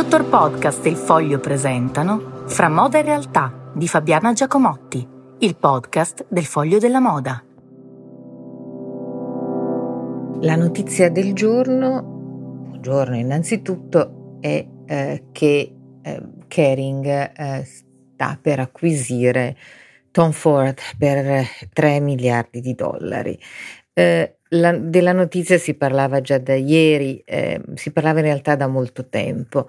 Dottor Podcast e il Foglio presentano Fra moda e realtà di Fabiana Giacomotti, il podcast del Foglio della Moda. La notizia del giorno, buongiorno innanzitutto, è eh, che eh, Kering eh, sta per acquisire Tom Ford per 3 miliardi di dollari. Eh, la, della notizia si parlava già da ieri, eh, si parlava in realtà da molto tempo,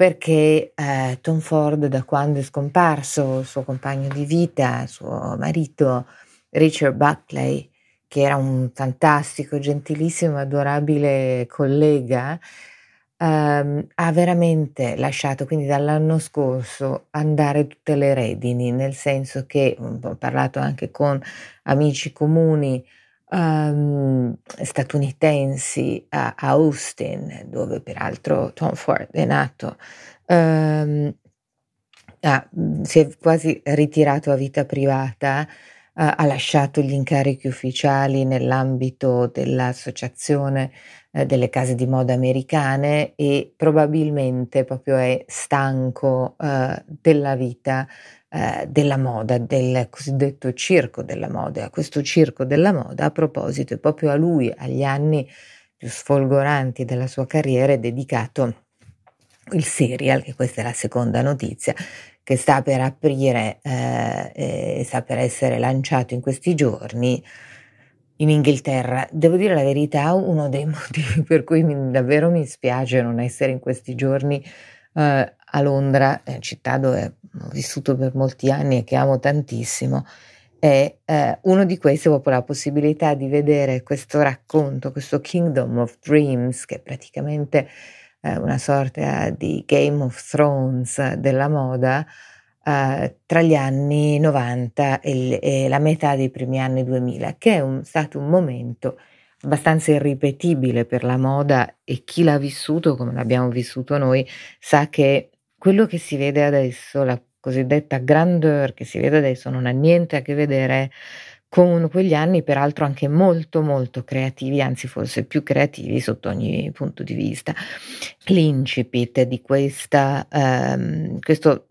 perché eh, Tom Ford, da quando è scomparso il suo compagno di vita, suo marito Richard Buckley, che era un fantastico, gentilissimo, adorabile collega, ehm, ha veramente lasciato, quindi dall'anno scorso, andare tutte le redini, nel senso che ho parlato anche con amici comuni um, statunitensi a Austin, dove peraltro Tom Ford è nato, um, ah, si è quasi ritirato a vita privata, uh, ha lasciato gli incarichi ufficiali nell'ambito dell'associazione uh, delle case di moda americane e probabilmente proprio è stanco uh, della vita eh, della moda, del cosiddetto circo della moda. A questo circo della moda, a proposito, è proprio a lui, agli anni più sfolgoranti della sua carriera, è dedicato il serial, che questa è la seconda notizia, che sta per aprire eh, e sta per essere lanciato in questi giorni in Inghilterra. Devo dire la verità, uno dei motivi per cui mi, davvero mi spiace non essere in questi giorni eh, a Londra, eh, città dove ho vissuto per molti anni e che amo tantissimo, e eh, uno di questi è proprio la possibilità di vedere questo racconto, questo Kingdom of Dreams, che è praticamente eh, una sorta di Game of Thrones della moda, eh, tra gli anni 90 e, e, la metà dei primi anni 2000, che è un, stato un momento abbastanza irripetibile per la moda e chi l'ha vissuto come l'abbiamo vissuto noi sa che quello che si vede adesso, la cosiddetta grandeur che si vede adesso, non ha niente a che vedere con quegli anni, peraltro anche molto molto creativi, anzi forse più creativi sotto ogni punto di vista. L'incipit di questa, um, questo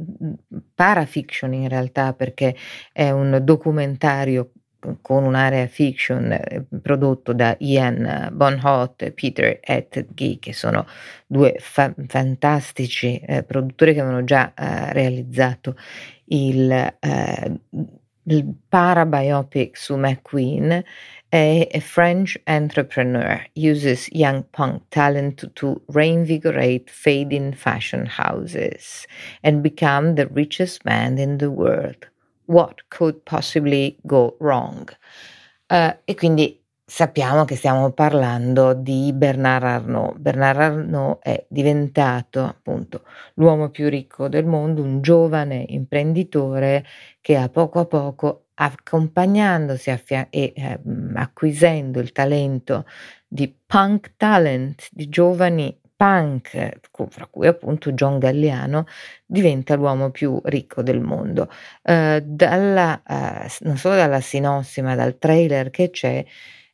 parafiction in realtà, perché è un documentario con un'area fiction eh, prodotto da Ian Bonhot e Peter Etge, che sono due fa- fantastici eh, produttori che avevano già eh, realizzato il, eh, il parabiopic su McQueen. A, a French entrepreneur uses young punk talent to reinvigorate fading fashion houses and become the richest man in the world what could possibly go wrong. Uh, e quindi sappiamo che stiamo parlando di Bernard Arnault. Bernard Arnault è diventato appunto l'uomo più ricco del mondo, un giovane imprenditore che a poco a poco accompagnandosi affia- e eh, acquisendo il talento di punk talent di giovani punk, fra cui appunto John Galliano, diventa l'uomo più ricco del mondo. Uh, dalla, uh, non solo dalla sinossi, ma dal trailer che c'è,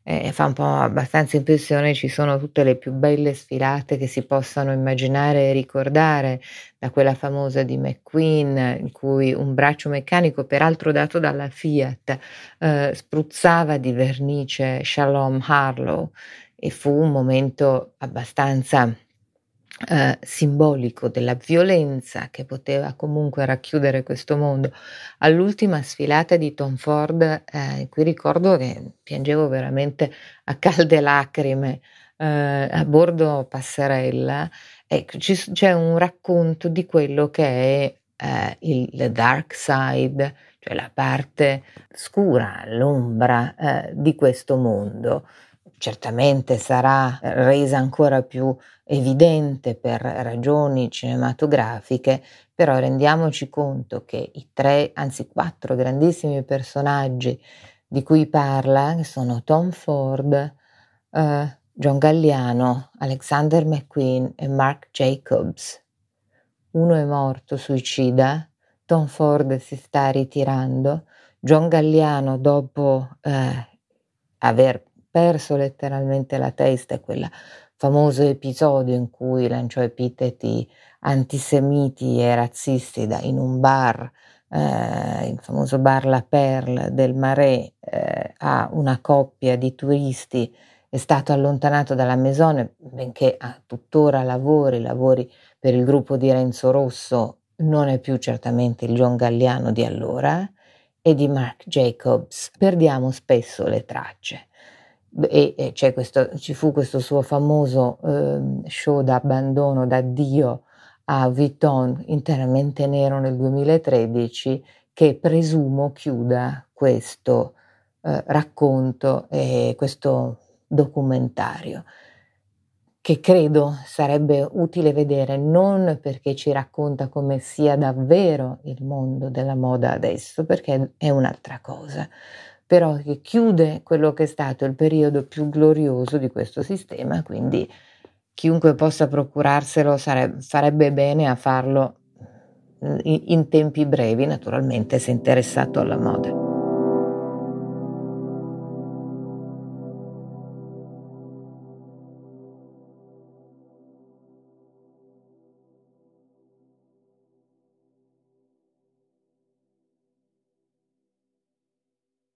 eh, fa un po' abbastanza impressione, ci sono tutte le più belle sfilate che si possano immaginare e ricordare, da quella famosa di McQueen, in cui un braccio meccanico, peraltro dato dalla Fiat, eh, spruzzava di vernice Shalom Harlow e fu un momento abbastanza eh, simbolico della violenza che poteva comunque racchiudere questo mondo. All'ultima sfilata di Tom Ford, eh, qui ricordo che piangevo veramente a calde lacrime eh, a bordo passerella, ecco, ci, c'è un racconto di quello che è eh, il dark side, cioè la parte scura, l'ombra eh, di questo mondo certamente sarà resa ancora più evidente per ragioni cinematografiche, però rendiamoci conto che i tre, anzi quattro grandissimi personaggi di cui parla, sono Tom Ford, uh, John Galliano, Alexander McQueen e Mark Jacobs. Uno è morto suicida, Tom Ford si sta ritirando, John Galliano dopo eh, aver perso letteralmente la testa, quella famoso episodio in cui lanciò epiteti antisemiti e razzisti da, in un bar, eh, il famoso bar La Perle del Marais, eh, a una coppia di turisti, è stato allontanato dalla Mesone, benché ha tuttora lavori, lavori per il gruppo di Renzo Rosso, non è più certamente il John Galliano di allora, e di Mark Jacobs. Perdiamo spesso le tracce. E, e questo, ci fu questo suo famoso eh, show d'abbandono, d'addio a Vuitton interamente nero nel 2013 che presumo chiuda questo eh, racconto e questo documentario che credo sarebbe utile vedere non perché ci racconta come sia davvero il mondo della moda adesso, perché è un'altra cosa, però che chiude quello che è stato il periodo più glorioso di questo sistema, quindi chiunque possa procurarselo sarebbe, farebbe bene a farlo in, in tempi brevi, naturalmente se interessato alla moda.